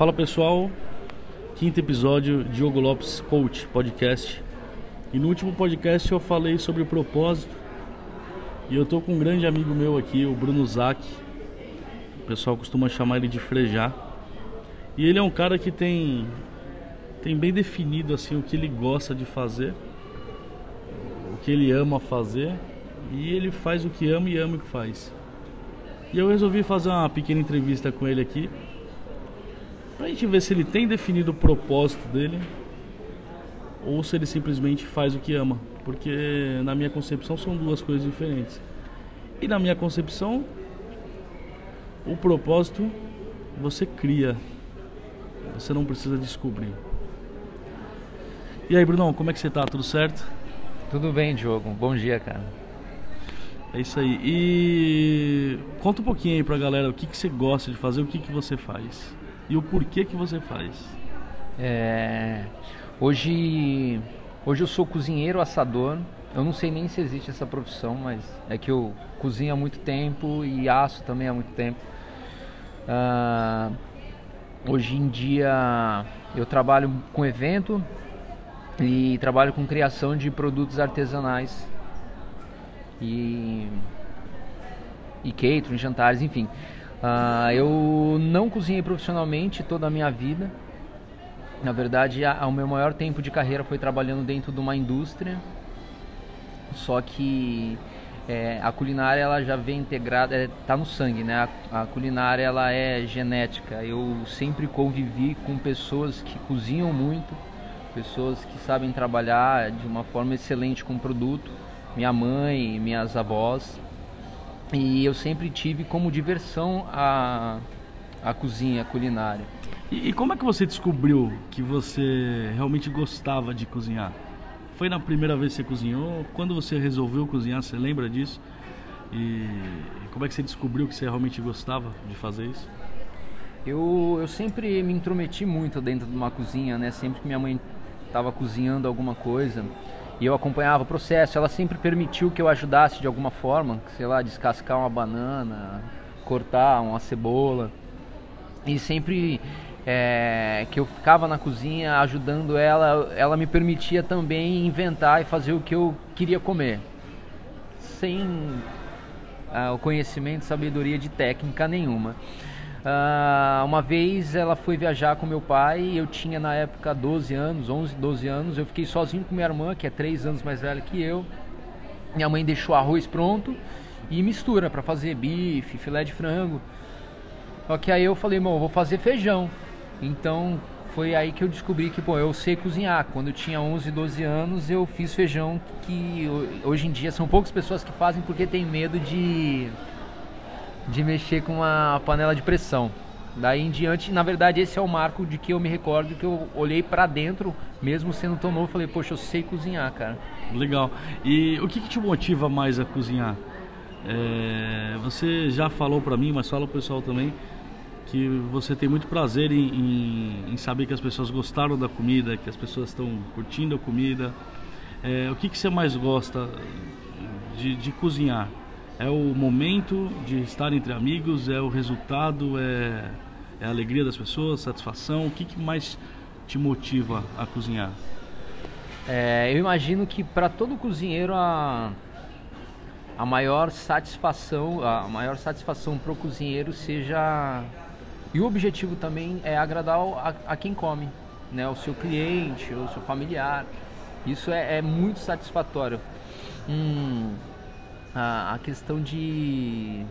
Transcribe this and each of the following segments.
Fala pessoal, quinto episódio Diogo Lopes Coach Podcast. E no último podcast eu falei sobre o propósito. E eu tô com um grande amigo meu aqui, o Bruno Zac. O pessoal costuma chamar ele de Frejá. E ele é um cara que tem tem bem definido assim o que ele gosta de fazer, o que ele ama fazer, e ele faz o que ama e ama o que faz. E eu resolvi fazer uma pequena entrevista com ele aqui Pra gente ver se ele tem definido o propósito dele ou se ele simplesmente faz o que ama. Porque na minha concepção são duas coisas diferentes. E na minha concepção, o propósito você cria. Você não precisa descobrir. E aí, Brunão, como é que você tá? Tudo certo? Tudo bem, Diogo. Bom dia, cara. É isso aí. E conta um pouquinho aí pra galera o que, que você gosta de fazer, o que, que você faz e o porquê que você faz. É, hoje, hoje eu sou cozinheiro assador. Eu não sei nem se existe essa profissão, mas é que eu cozinho há muito tempo e aço também há muito tempo. Uh, hoje em dia eu trabalho com evento e trabalho com criação de produtos artesanais e, e catering, jantares, enfim. Uh, eu não cozinhei profissionalmente toda a minha vida. Na verdade, a, a, o meu maior tempo de carreira foi trabalhando dentro de uma indústria. Só que é, a culinária ela já vem integrada, está é, no sangue, né? A, a, culinária ela é genética. Eu sempre convivi com pessoas que cozinham muito, pessoas que sabem trabalhar de uma forma excelente com o produto. Minha mãe, minhas avós. E eu sempre tive como diversão a, a cozinha, a culinária. E, e, como é que você descobriu que você realmente gostava de cozinhar? Foi na primeira vez que você cozinhou? Quando você resolveu cozinhar, você lembra disso? E, e como é que você descobriu que você realmente gostava de fazer isso? Eu, eu sempre me intrometi muito dentro de uma cozinha, né? Sempre que minha mãe estava cozinhando alguma coisa, e eu acompanhava o processo. Ela sempre permitiu que eu ajudasse de alguma forma, sei lá, descascar uma banana, cortar uma cebola. E sempre é, que eu ficava na cozinha ajudando ela, ela me permitia também inventar e fazer o que eu queria comer, sem ah, o conhecimento, sabedoria de técnica nenhuma. Uh, uma vez ela foi viajar com meu pai, eu tinha na época 12 anos, 11, 12 anos, eu fiquei sozinho com minha irmã, que é 3 anos mais velha que eu. Minha mãe deixou arroz pronto e mistura para fazer bife, filé de frango. Só que aí eu falei, irmão, vou fazer feijão. Então foi aí que eu descobri que, pô, eu sei cozinhar. Quando eu tinha 11, 12 anos, eu fiz feijão que hoje em dia são poucas pessoas que fazem porque tem medo de de mexer com uma panela de pressão. Daí em diante, na verdade, esse é o marco de que eu me recordo que eu olhei para dentro, mesmo sendo tão novo, falei, poxa, eu sei cozinhar, cara. Legal. E o que, que te motiva mais a cozinhar? É, você já falou para mim, mas fala o pessoal também, que você tem muito prazer em, em, em, saber que as pessoas gostaram da comida, que as pessoas estão curtindo a comida. É, o que, que você mais gosta de, de cozinhar? É o momento de estar entre amigos, é o resultado, é, é a alegria das pessoas, satisfação. O que, que mais te motiva a cozinhar? É, eu imagino que para todo cozinheiro a, a maior satisfação, a maior satisfação para o cozinheiro seja e o objetivo também é agradar a, a quem come, né, o seu cliente, o seu familiar. Isso é, é muito satisfatório. Hum, a, a questão de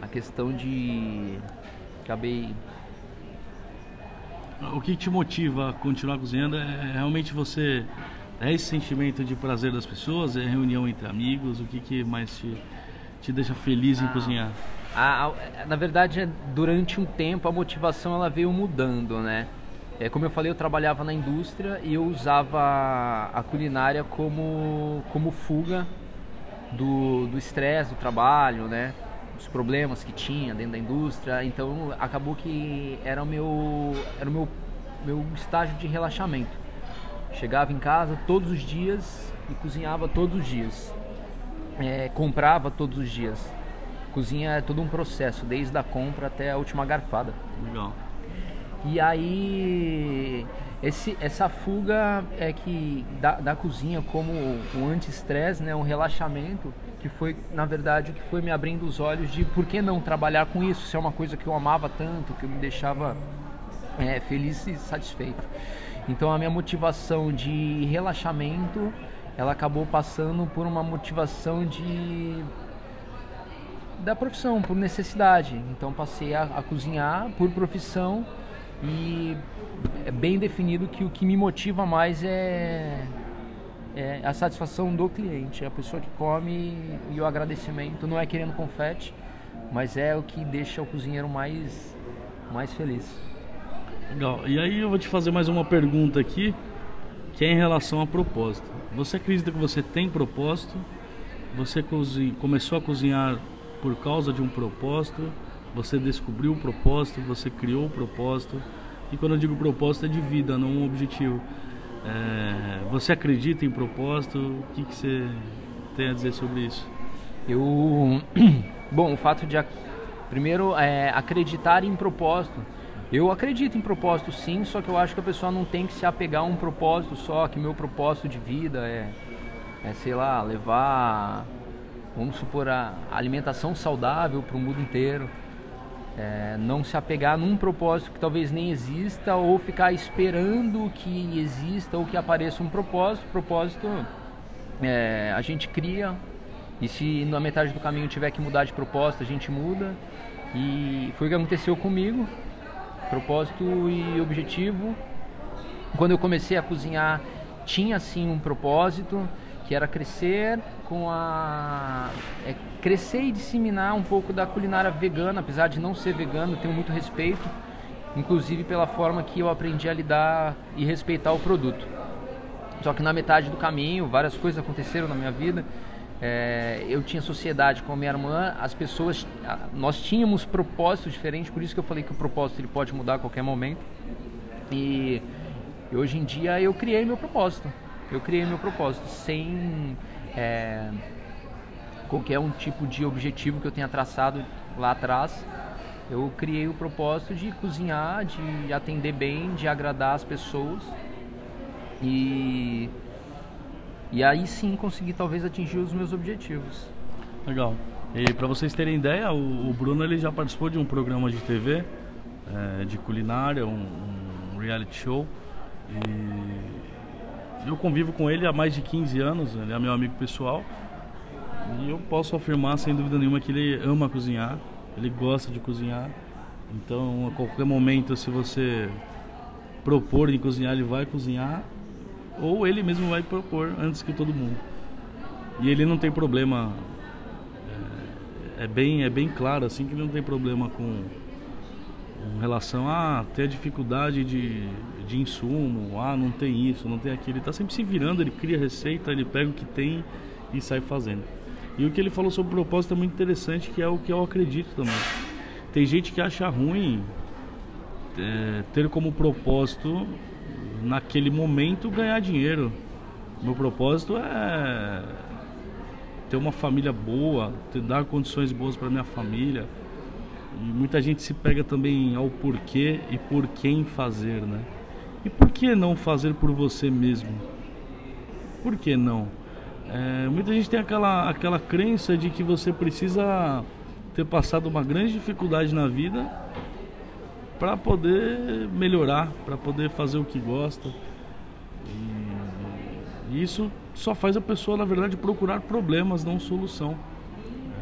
a questão de acabei. O que te motiva a continuar cozinhando é realmente você é esse sentimento de prazer das pessoas é reunião entre amigos o que que mais te, te deixa feliz em ah, cozinhar? a, a, na verdade durante um tempo a motivação ela veio mudando né? É, como eu falei eu trabalhava na indústria e eu usava a culinária como como fuga do estresse do, do trabalho, né? Os problemas que tinha dentro da indústria. Então acabou que era o meu, era o meu, meu estágio de relaxamento. Chegava em casa todos os dias e cozinhava todos os dias. É, comprava todos os dias. Cozinha é todo um processo, desde a compra até a última garfada. Legal. E aí esse, essa fuga é que da, da cozinha como um anti-estresse, né, um relaxamento, que foi na verdade o que foi me abrindo os olhos de por que não trabalhar com isso, se é uma coisa que eu amava tanto, que me deixava é, feliz e satisfeito. Então a minha motivação de relaxamento, ela acabou passando por uma motivação de da profissão, por necessidade. Então passei a, a cozinhar por profissão e é bem definido que o que me motiva mais é, é a satisfação do cliente, é a pessoa que come e o agradecimento. Não é querendo confete, mas é o que deixa o cozinheiro mais, mais feliz. Legal. E aí eu vou te fazer mais uma pergunta aqui, que é em relação a propósito. Você acredita que você tem propósito? Você começou a cozinhar por causa de um propósito? Você descobriu o propósito, você criou o propósito. E quando eu digo propósito é de vida, não um objetivo. É, você acredita em propósito? O que, que você tem a dizer sobre isso? Eu, bom, o fato de primeiro é, acreditar em propósito. Eu acredito em propósito sim, só que eu acho que a pessoa não tem que se apegar a um propósito só, que meu propósito de vida é, é sei lá, levar, vamos supor, a alimentação saudável para o mundo inteiro. É, não se apegar num propósito que talvez nem exista ou ficar esperando que exista ou que apareça um propósito. Propósito é, a gente cria e se na metade do caminho tiver que mudar de propósito, a gente muda. E foi o que aconteceu comigo. Propósito e objetivo. Quando eu comecei a cozinhar, tinha sim um propósito que era crescer com a crescer e disseminar um pouco da culinária vegana, apesar de não ser vegano, tenho muito respeito, inclusive pela forma que eu aprendi a lidar e respeitar o produto. Só que na metade do caminho, várias coisas aconteceram na minha vida. É, eu tinha sociedade com a minha irmã, as pessoas, nós tínhamos propósitos diferentes, por isso que eu falei que o propósito ele pode mudar a qualquer momento. E, e hoje em dia eu criei meu propósito eu criei meu propósito sem é, qualquer um tipo de objetivo que eu tenha traçado lá atrás. Eu criei o propósito de cozinhar, de atender bem, de agradar as pessoas e e aí sim conseguir talvez atingir os meus objetivos. Legal. E para vocês terem ideia, o, o, Bruno ele já participou de um programa de TV é, de culinária, um, um reality show e eu convivo com ele há mais de 15 anos, ele é meu amigo pessoal. E eu posso afirmar sem dúvida nenhuma que ele ama cozinhar, ele gosta de cozinhar. Então, a qualquer momento, se você propor em cozinhar, ele vai cozinhar, ou ele mesmo vai propor antes que todo mundo. E ele não tem problema, é, é bem, é bem claro assim que ele não tem problema com, com relação a ter a dificuldade de de insumo, ah, não tem isso, não tem aquilo. Ele está sempre se virando, ele cria receita, ele pega o que tem e sai fazendo. E o que ele falou sobre propósito é muito interessante, que é o que eu acredito também. Tem gente que acha ruim é, ter como propósito, naquele momento, ganhar dinheiro. Meu propósito é ter uma família boa, ter, dar condições boas para minha família. E muita gente se pega também ao porquê e por quem fazer, né? E por que não fazer por você mesmo? Por que não? É, muita gente tem aquela, aquela crença de que você precisa ter passado uma grande dificuldade na vida para poder melhorar, para poder fazer o que gosta. E, isso só faz a pessoa, na verdade, procurar problemas, não solução.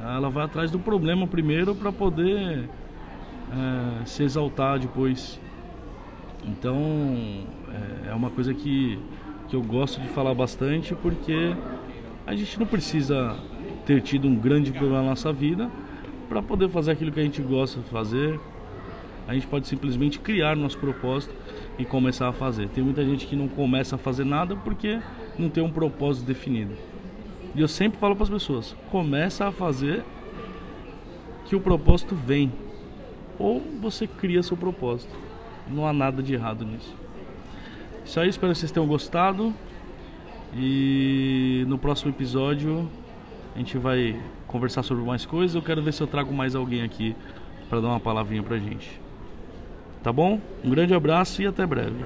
Ela vai atrás do problema primeiro para poder é, se exaltar depois. Então é, é uma coisa que, que eu gosto de falar bastante porque a gente não precisa ter tido um grande problema na nossa vida para poder fazer aquilo que a gente gosta de fazer. A gente pode simplesmente criar nosso propósito e começar a fazer. Tem muita gente que não começa a fazer nada porque não tem um propósito definido. E eu sempre falo para as pessoas: começa a fazer que o propósito vem. Ou você cria seu propósito. Não há nada de errado nisso. Isso aí, espero que vocês tenham gostado. E no próximo episódio a gente vai conversar sobre mais coisas. Eu quero ver se eu trago mais alguém aqui para dar uma palavrinha pra gente. Tá bom? Um grande abraço e até breve.